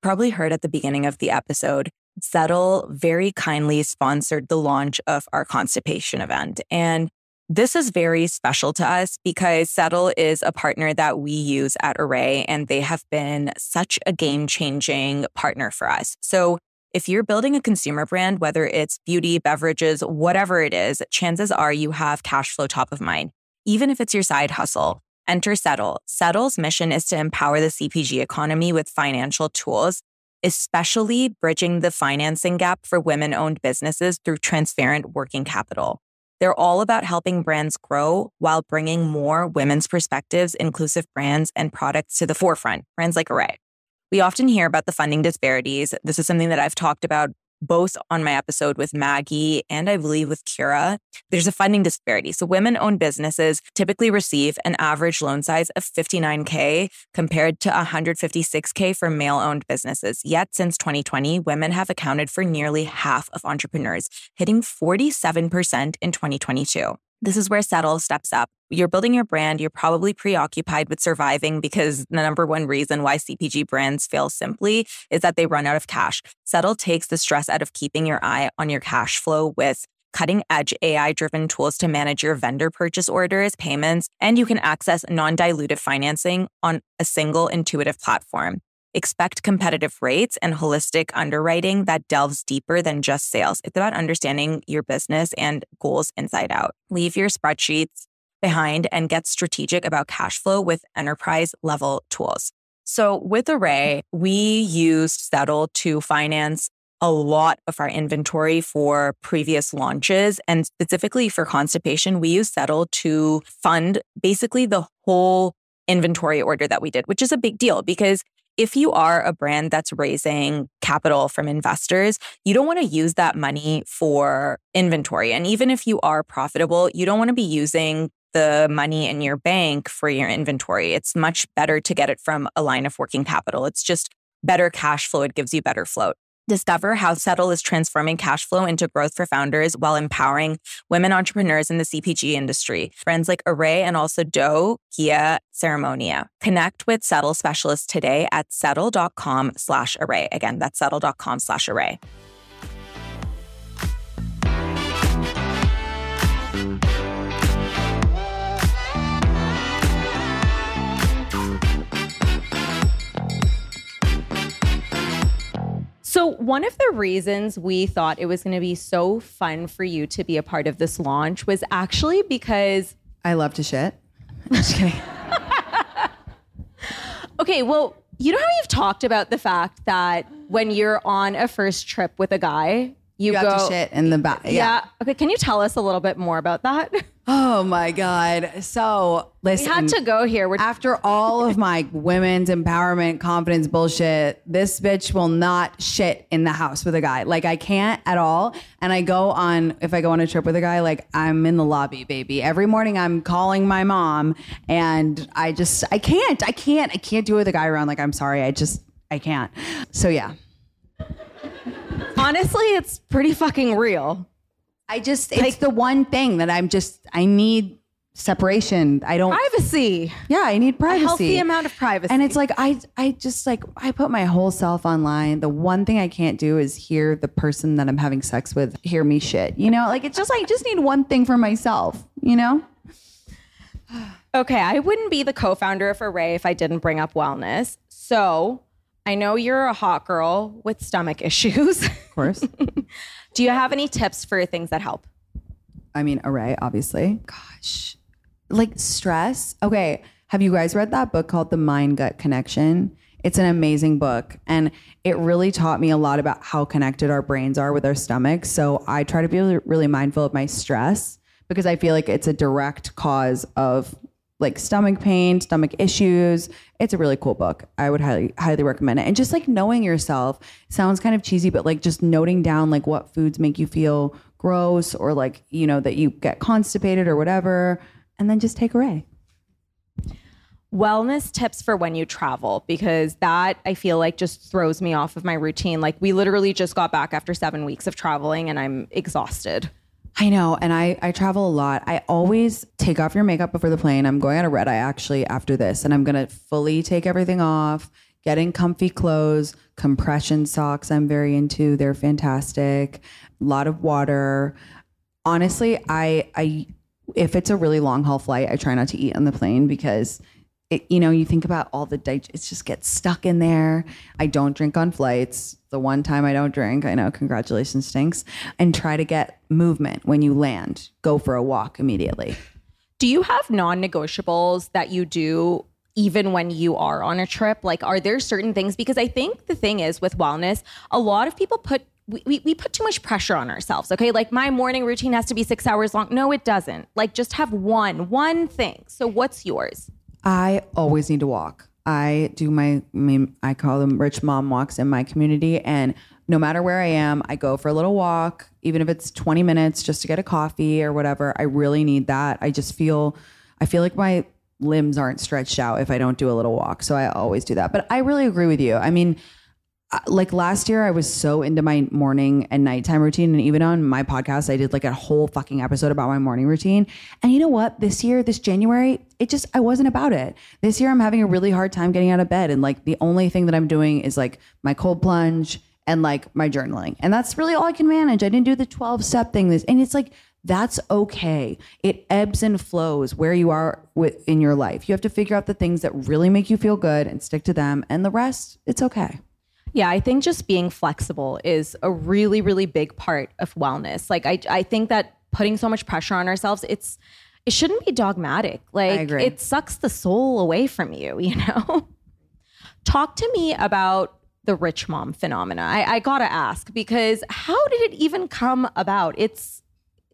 Probably heard at the beginning of the episode, Settle very kindly sponsored the launch of our constipation event. And this is very special to us because Settle is a partner that we use at Arrae, and they have been such a game changing partner for us. So, if you're building a consumer brand, whether it's beauty, beverages, whatever it is, chances are you have cash flow top of mind. Even if it's your side hustle, enter Settle. Settle's mission is to empower the CPG economy with financial tools, especially bridging the financing gap for women owned businesses through transparent working capital. They're all about helping brands grow while bringing more women's perspectives, inclusive brands, and products to the forefront, brands like Arrae. We often hear about the funding disparities. This is something that I've talked about both on my episode with Maggie and I believe with Kira. There's a funding disparity. So women owned businesses typically receive an average loan size of 59K compared to 156K for male owned businesses. Yet since 2020, women have accounted for nearly half of entrepreneurs, hitting 47% in 2022. This is where Settle steps up. You're building your brand. You're probably preoccupied with surviving because the number one reason why CPG brands fail simply is that they run out of cash. Settle takes the stress out of keeping your eye on your cash flow with cutting edge AI driven tools to manage your vendor purchase orders, payments, and you can access non dilutive financing on a single intuitive platform. Expect competitive rates and holistic underwriting that delves deeper than just sales. It's about understanding your business and goals inside out. Leave your spreadsheets behind and get strategic about cash flow with enterprise level tools. So with Arrae, we used Settle to finance a lot of our inventory for previous launches. And specifically for constipation, we use Settle to fund basically the whole inventory order that we did, which is a big deal because if you are a brand that's raising capital from investors, you don't want to use that money for inventory. And even if you are profitable, you don't want to be using the money in your bank for your inventory. It's much better to get it from a line of working capital. It's just better cash flow. It gives you better float. Discover how Settle is transforming cash flow into growth for founders while empowering women entrepreneurs in the CPG industry. Brands like Arrae and also Doe, Kia, Ceremonia. Connect with Settle specialists today at settle.com slash arrae. Again, that's settle.com slash arrae. So, one of the reasons we thought it was going to be so fun for you to be a part of this launch was actually because. I love to shit. I'm just kidding. Okay, well, you know how you've talked about the fact that when you're on a first trip with a guy, you, You go. got to shit in the back. Yeah. Okay, can you tell us a little bit more about that? Oh my God. So listen. We had to go here. We're After all of my women's empowerment confidence bullshit, this bitch will not shit in the house with a guy. Like I can't at all. And I go on if I go on a trip with a guy, like I'm in the lobby, baby. Every morning I'm calling my mom and I just I can't. I can't. I can't do it with a guy around. Like I'm sorry. I just I can't. So yeah. honestly, it's pretty fucking real. I just it's the one thing that I'm just I need separation. I don't Privacy. Yeah, I need privacy. healthy amount of privacy. And it's like I I just like I put my whole self online. The one thing I can't do is hear the person that I'm having sex with hear me shit. You know, like it's just I just need one thing for myself, you know? Okay, I wouldn't be the co-founder of Arrae if I didn't bring up wellness. So I know you're a hot girl with stomach issues. Of course. Do you have any tips for things that help? I mean, Arrae, obviously. Gosh. Like stress. Okay. Have you guys read that book called The Mind Gut Connection? It's an amazing book. And it really taught me a lot about how connected our brains are with our stomachs. So I try to be really, mindful of my stress because I feel like it's a direct cause of like stomach pain, stomach issues. It's a really cool book. I would highly highly recommend it. And just like knowing yourself sounds kind of cheesy, but like just noting down like what foods make you feel gross or like, you know, that you get constipated or whatever, and then just take Arrae. Wellness tips for when you travel because that I feel like just throws me off of my routine. Like we literally just got back after 7 weeks of traveling and I'm exhausted. I know, and I I travel a lot. I always take off your makeup before the plane. I'm going on a red eye actually after this, and I'm gonna fully take everything off, get in comfy clothes, compression socks. I'm very into. They're fantastic. A lot of water. Honestly, I I if it's a really long haul flight, I try not to eat on the plane because it, you know, you think about all the dig- it just gets stuck in there. I don't drink on flights. The one time I don't drink, I know, congratulations Tinx. And try to get movement when you land. Go for a walk immediately. Do you have non-negotiables that you do even when you are on a trip? Like are there certain things because I think the thing is with wellness, a lot of people put we, we, we put too much pressure on ourselves. Okay. Like my morning routine has to be six hours long. No, it doesn't. Like just have one, one thing. So what's yours? I always need to walk. I do my, I call them rich mom walks in my community. And no matter where I am, I go for a little walk, even if it's 20 minutes just to get a coffee or whatever. I really need that. I just feel, I feel like my limbs aren't stretched out if I don't do a little walk. So I always do that. But I really agree with you. I mean, like last year I was so into my morning and nighttime routine and even on my podcast I did like a whole fucking episode about my morning routine. And you know what? This year, this January, it just I wasn't about it. This year I'm having a really hard time getting out of bed and like the only thing that I'm doing is like my cold plunge and like my journaling. And that's really all I can manage. I didn't do the 12 step thing this and it's like that's okay. It ebbs and flows where you are with in your life. You have to figure out the things that really make you feel good and stick to them and the rest it's okay. Yeah, I think just being flexible is a really, really big part of wellness. Like I, I think that putting so much pressure on ourselves, it's it shouldn't be dogmatic. Like it sucks the soul away from you, you know? Talk to me about the rich mom phenomena. I, I gotta ask because how did it even come about? It's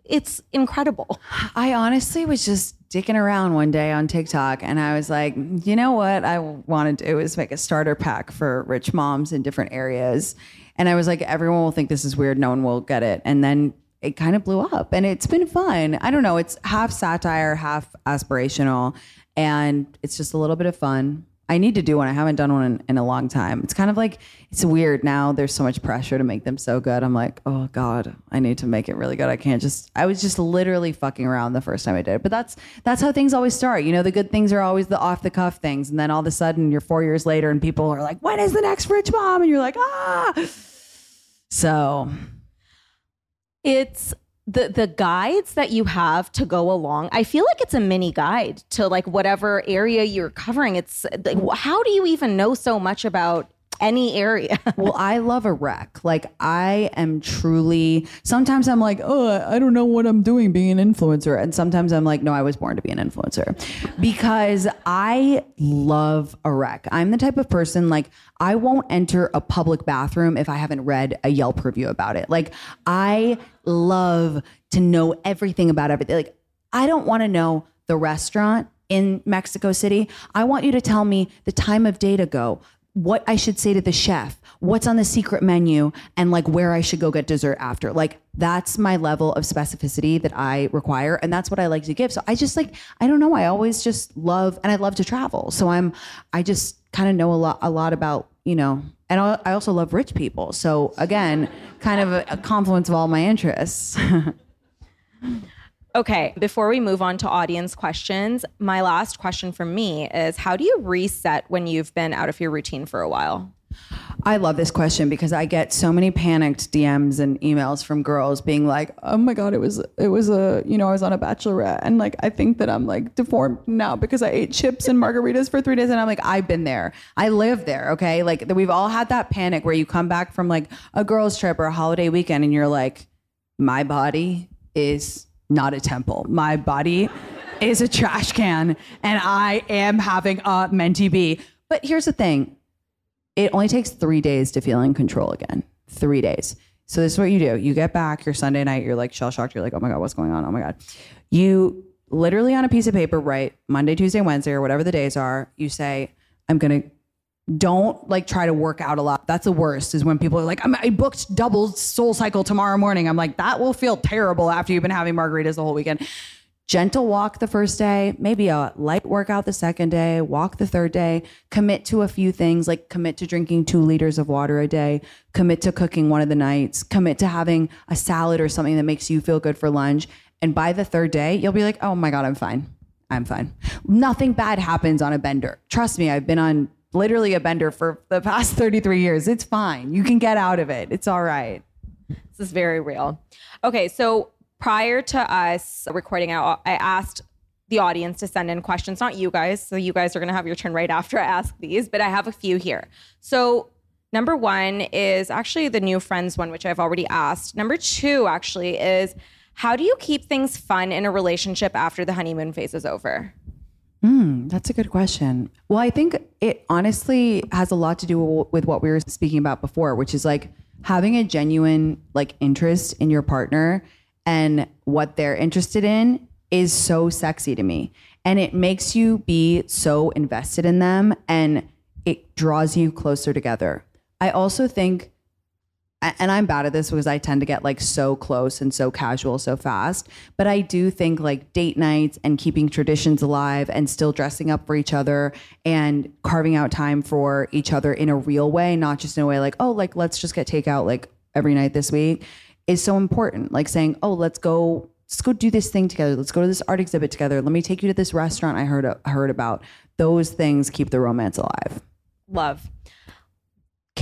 it's incredible. I honestly was just dicking around one day on TikTok and I was like, you know what I want to do is make a starter pack for rich moms in different areas. And I was like, everyone will think this is weird, no one will get it. And then it kind of blew up and it's been fun. I don't know, it's half satire, half aspirational, and it's just a little bit of fun. I need to do one. I haven't done one in, in, a long time. It's kind of like it's weird now. There's so much pressure to make them so good. I'm like, oh god, I need to make it really good. I can't just. I was just literally fucking around the first time I did it. But that's that's how things always start. You know, the good things are always the off the cuff things, and then all of a sudden you're four years later, and people are like, when is the next rich mom? And you're like, ah. So, it's the the guides that you have to go along i feel like it's a mini guide to like whatever area you're covering. It's like how do you even know so much about any area. well, I love a wreck. Like I am truly sometimes I'm like, "Oh, I don't know what I'm doing being an influencer." And sometimes I'm like, "No, I was born to be an influencer." Because I love a wreck. I'm the type of person like I won't enter a public bathroom if I haven't read a Yelp review about it. Like I love to know everything about everything. Like I don't want to know the restaurant in Mexico City. I want you to tell me the time of day to go, what I should say to the chef, what's on the secret menu, and like where I should go get dessert after. Like that's my level of specificity that I require, and that's what I like to give. So I just like I don't know. I always just love, and I love to travel. So I'm I just kind of know a lot a lot about you know, and I also love rich people. So again, kind of a, a confluence of all my interests. Okay, before we move on to audience questions, my last question from me is how do you reset when you've been out of your routine for a while? I love this question because I get so many panicked DMs and emails from girls being like, "Oh my god, it was it was a, you know, I was on a bachelorette and like I think that I'm like deformed now because I ate chips and margaritas for 3 days." And I'm like, "I've been there. I live there, okay? Like we've all had that panic where you come back from like a girls trip or a holiday weekend and you're like, "My body is not a temple. My body is a trash can, and I am having a mentee B. But here's the thing it only takes three days to feel in control again. Three days. So this is what you do. You get back your Sunday night, you're like shell shocked. You're like, oh my God, what's going on? Oh my God. You literally on a piece of paper write Monday, Tuesday, Wednesday, or whatever the days are. You say, I'm going to don't like try to work out a lot. That's the worst is when people are like, i booked double SoulCycle tomorrow morning. I'm like, that will feel terrible after you've been having margaritas the whole weekend. Gentle walk the first day, maybe a light workout the second day, walk the third day, commit to a few things like commit to drinking two liters of water a day, commit to cooking one of the nights, commit to having a salad or something that makes you feel good for lunch. And by the third day, you'll be like, oh my God, I'm fine. I'm fine. Nothing bad happens on a bender. Trust me, I've been on literally a bender for the past 33 years. It's fine. You can get out of it. It's all right. This is very real. Okay, so prior to us recording out, I asked the audience to send in questions, not you guys. So you guys are going to have your turn right after I ask these, but I have a few here. So number one is actually the new friends one, which I've already asked. Number two actually is how do you keep things fun in a relationship after the honeymoon phase is over? Mm, that's a good question. Well, I think it honestly has a lot to do with what we were speaking about before, which is like having a genuine like interest in your partner and what they're interested in is so sexy to me. And it makes you be so invested in them and it draws you closer together. I also think and I'm bad at this because I tend to get like so close and so casual so fast. But I do think like date nights and keeping traditions alive and still dressing up for each other and carving out time for each other in a real way, not just in a way like, oh, like let's just get takeout like every night this week is so important. Like saying, oh, let's go. Let's go do this thing together. Let's go to this art exhibit together. Let me take you to this restaurant I heard heard about. Those things keep the romance alive. Love.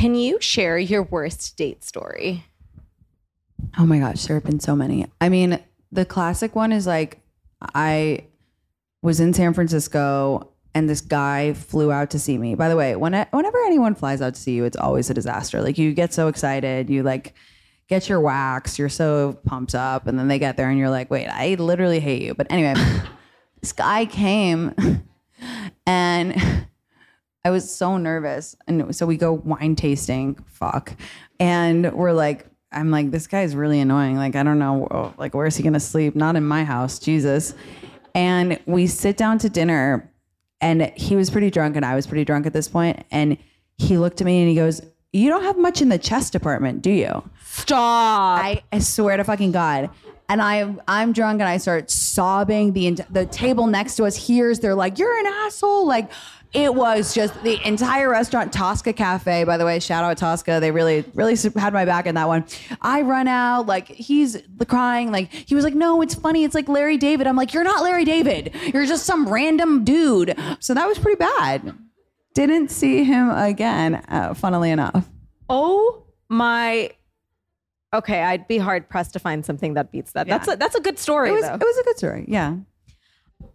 Can you share your worst date story? Oh my gosh, there have been so many. I mean, the classic one is like I was in San Francisco and this guy flew out to see me. By the way, when whenever anyone flies out to see you, it's always a disaster. Like you get so excited, you like get your wax, you're so pumped up, and then they get there and you're like, wait, I literally hate you. But anyway, this guy came and I was so nervous. And so we go wine tasting, fuck. And we're like, I'm like, this guy's really annoying. Like, I don't know, like, where's he gonna sleep? Not in my house, Jesus. And we sit down to dinner, and he was pretty drunk, and I was pretty drunk at this point. And he looked at me and he goes, You don't have much in the chest department, do you? Stop. I, I swear to fucking God. And I, I'm drunk and I start sobbing. The, the table next to us hears, they're like, You're an asshole. Like, it was just the entire restaurant, Tosca Cafe, by the way. Shout out Tosca. They really, really had my back in that one. I run out, like, he's the crying. Like, he was like, No, it's funny. It's like Larry David. I'm like, You're not Larry David. You're just some random dude. So that was pretty bad. Didn't see him again, uh, funnily enough. Oh my. Okay, I'd be hard pressed to find something that beats that. Yeah. That's a, that's a good story. It was, though. it was a good story. Yeah.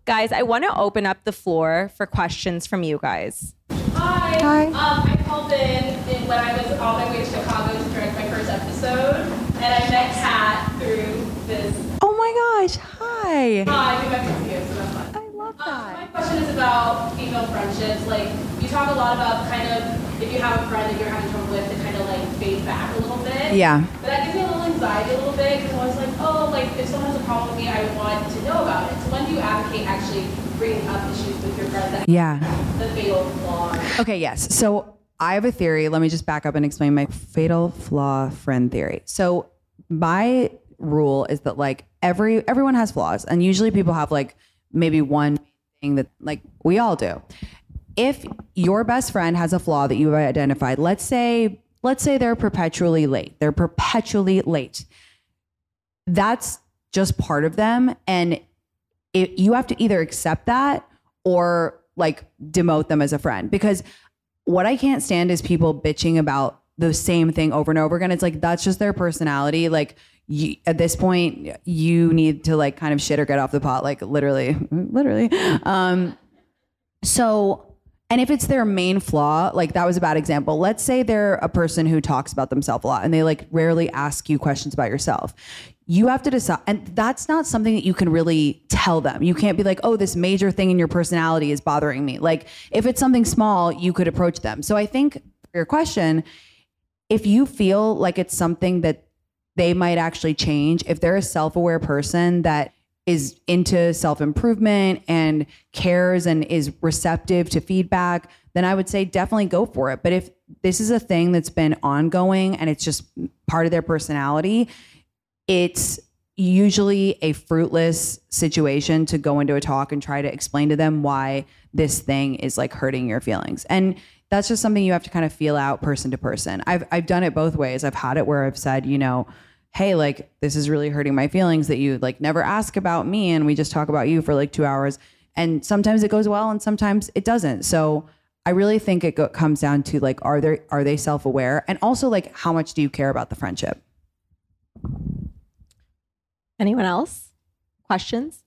Guys, I want to open up the floor for questions from you guys. Hi. Hi. Um, I called in, in when I was on my way to Chicago to direct my first episode, and I met Kat through this. Oh my gosh. Hi. Hi, we met through you, so that's fun. I love Um, that. my question is about female friendships. Like, you talk a lot about kind of if you have a friend that you're having trouble with, to kind of like fade back a little bit. Yeah. But that gives me a little anxiety a little bit because I was like, oh, like if someone has a problem with me, I want to know about it. So when do you advocate actually bringing up issues with your friends that Yeah. the fatal flaw? Okay, yes. So I have a theory. Let me just back up and explain my fatal flaw friend theory. So my rule is that like every everyone has flaws, and usually people have like maybe one thing that like we all do. If your best friend has a flaw that you've identified, let's say let's say they're perpetually late. They're perpetually late. That's just part of them and it, you have to either accept that or like demote them as a friend because what I can't stand is people bitching about the same thing over and over again. It's like that's just their personality. Like you, at this point, you need to like kind of shit or get off the pot. Like literally, literally. Um, so, and if it's their main flaw, like that was a bad example. Let's say they're a person who talks about themselves a lot and they like rarely ask you questions about yourself. You have to decide, and that's not something that you can really tell them. You can't be like, oh, this major thing in your personality is bothering me. Like, if it's something small, you could approach them. So, I think for your question, if you feel like it's something that they might actually change, if they're a self aware person that is into self improvement and cares and is receptive to feedback, then I would say definitely go for it. But if this is a thing that's been ongoing and it's just part of their personality, it's usually a fruitless situation to go into a talk and try to explain to them why this thing is like hurting your feelings. And that's just something you have to kind of feel out person to person. I've I've done it both ways. I've had it where I've said, you know, hey, like this is really hurting my feelings that you like never ask about me and we just talk about you for like 2 hours. And sometimes it goes well and sometimes it doesn't. So I really think it go- comes down to like are they are they self-aware and also like how much do you care about the friendship? Anyone else? Questions?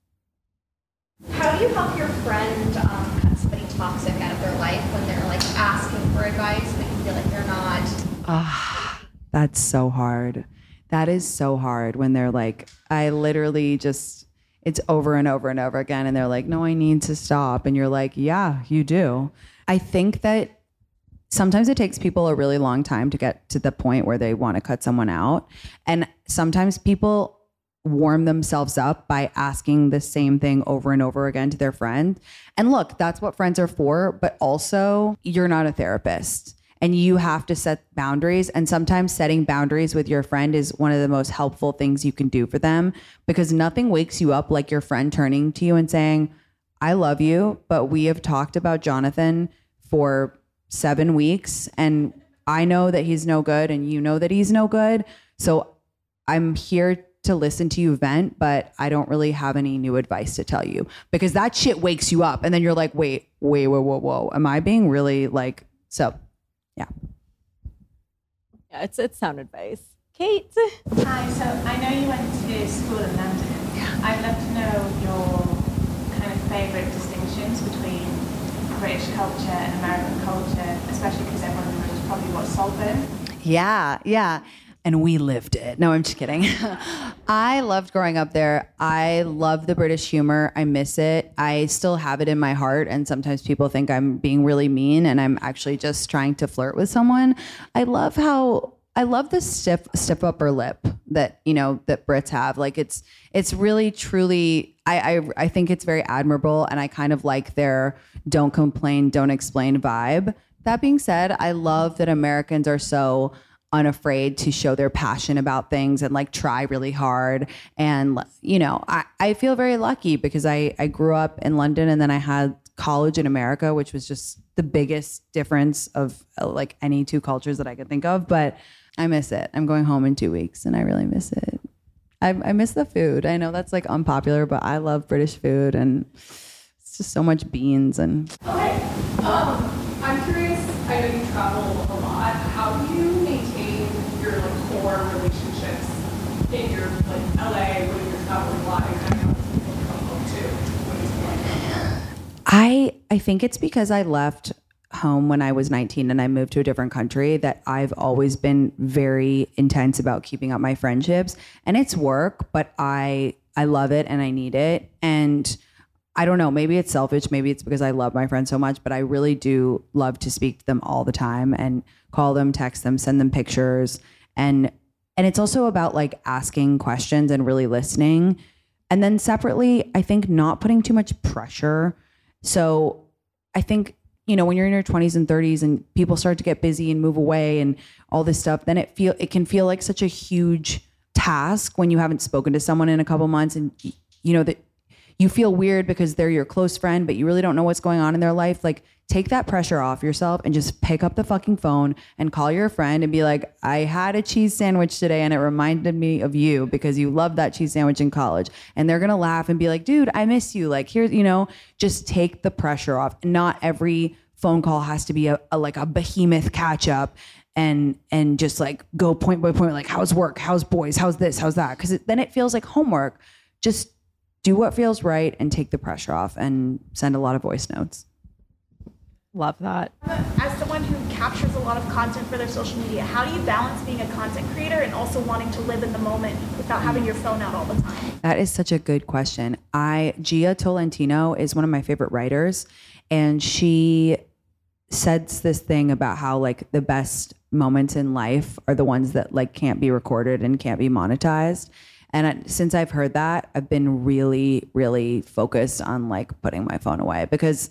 How do you help your friend um, cut somebody toxic out of their life when they're like asking for advice, but you feel like they're not? Ah, that's so hard. That is so hard when they're like, I literally just, it's over and over and over again. And they're like, no, I need to stop. And you're like, yeah, you do. I think that sometimes it takes people a really long time to get to the point where they want to cut someone out. And sometimes people warm themselves up by asking the same thing over and over again to their friend. And look, that's what friends are for, but also you're not a therapist. And you have to set boundaries. And sometimes setting boundaries with your friend is one of the most helpful things you can do for them because nothing wakes you up like your friend turning to you and saying, I love you, but we have talked about Jonathan for seven weeks and I know that he's no good and you know that he's no good. So I'm here to listen to you vent, but I don't really have any new advice to tell you because that shit wakes you up. And then you're like, wait, wait, whoa, whoa, whoa. Am I being really like, so. Yeah, it's it's sound advice. Kate. Hi, so I know you went to school in London. Yeah. I'd love to know your kind of favourite distinctions between British culture and American culture, especially because everyone knows probably what Saltburn. Yeah, yeah. And we lived it. No, I'm just kidding. I loved growing up there. I love the British humor. I miss it. I still have it in my heart. And sometimes people think I'm being really mean and I'm actually just trying to flirt with someone. I love how I love the stiff stiff upper lip that you know that Brits have. Like it's it's really truly I, I I think it's very admirable and I kind of like their don't complain, don't explain vibe. That being said, I love that Americans are so unafraid to show their passion about things and like try really hard. And you know, I, I feel very lucky because I, I grew up in London and then I had college in America, which was just the biggest difference of uh, like any two cultures that I could think of. But I miss it. I'm going home in two weeks and I really miss it. I, I miss the food. I know that's like unpopular, but I love British food and it's just so much beans and. Okay. Um, I'm curious. I know you travel a lot. How do you maintain your like core relationships in your like LA when you're traveling a lot and kind of people to come home to when it's like I I think it's because I left home when I was 19 and I moved to a different country that I've always been very intense about keeping up my friendships. And it's work but I I love it and I need it. And I don't know maybe it's selfish maybe it's because I love my friends so much but I really do love to speak to them all the time and call them text them send them pictures. And and it's also about like asking questions and really listening. And then separately I think not putting too much pressure so I think, you know, when you're in your 20s and 30s and people start to get busy and move away and all this stuff, then it feel it can feel like such a huge task when you haven't spoken to someone in a couple months and you know that you feel weird because they're your close friend, but you really don't know what's going on in their life. Like, take that pressure off yourself and just pick up the fucking phone and call your friend and be like, I had a cheese sandwich today and it reminded me of you because you loved that cheese sandwich in college. And they're gonna laugh and be like, dude, I miss you. Like, here's, you know, just take the pressure off. Not every phone call has to be a, a like a behemoth catch up and and just like go point by point like how's work how's boys how's this how's that because then it feels like homework just do what feels right and take the pressure off and send a lot of voice notes. Love that. As someone who captures a lot of content for their social media, how do you balance being a content creator and also wanting to live in the moment without having your phone out all the time? That is such a good question. I Jia Tolentino is one of my favorite writers and she says this thing about how like the best moments in life are the ones that like can't be recorded and can't be monetized. And I, since I've heard that, I've been really, really focused on like putting my phone away because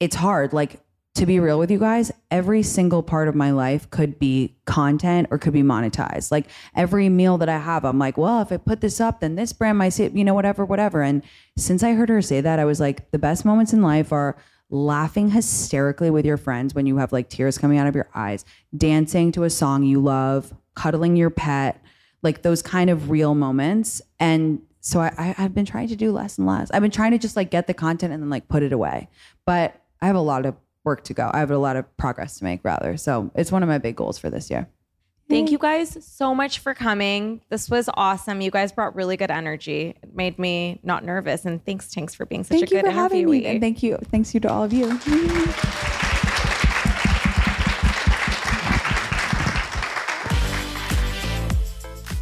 it's hard. Like to be real with you guys, every single part of my life could be content or could be monetized. Like every meal that I have, I'm like, well, if I put this up, then this brand might say, you know, whatever, whatever. And since I heard her say that, I was like, the best moments in life are laughing hysterically with your friends when you have like tears coming out of your eyes, dancing to a song you love, cuddling your pet, like those kind of real moments. And so I, I, I've been trying to do less and less. I've been trying to just like get the content and then like put it away. But I have a lot of work to go. I have a lot of progress to make, rather. So it's one of my big goals for this year. Thank you guys so much for coming. This was awesome. You guys brought really good energy. It made me not nervous. And thanks, Tinx, for being such Thank a you for having me. And thank you. Thanks you to all of you.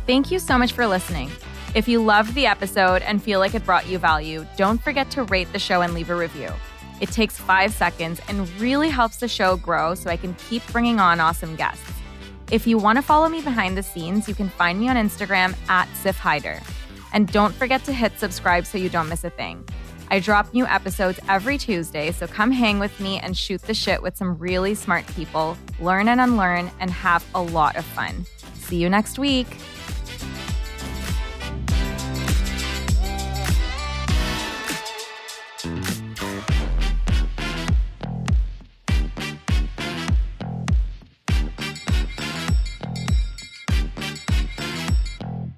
Thank you so much for listening. If you loved the episode and feel like it brought you value, don't forget to rate the show and leave a review. It takes five seconds and really helps the show grow so I can keep bringing on awesome guests. If you want to follow me behind the scenes, you can find me on Instagram at Siff Haider. And don't forget to hit subscribe so you don't miss a thing. I drop new episodes every Tuesday, so come hang with me and shoot the shit with some really smart people, learn and unlearn, and have a lot of fun. See you next week.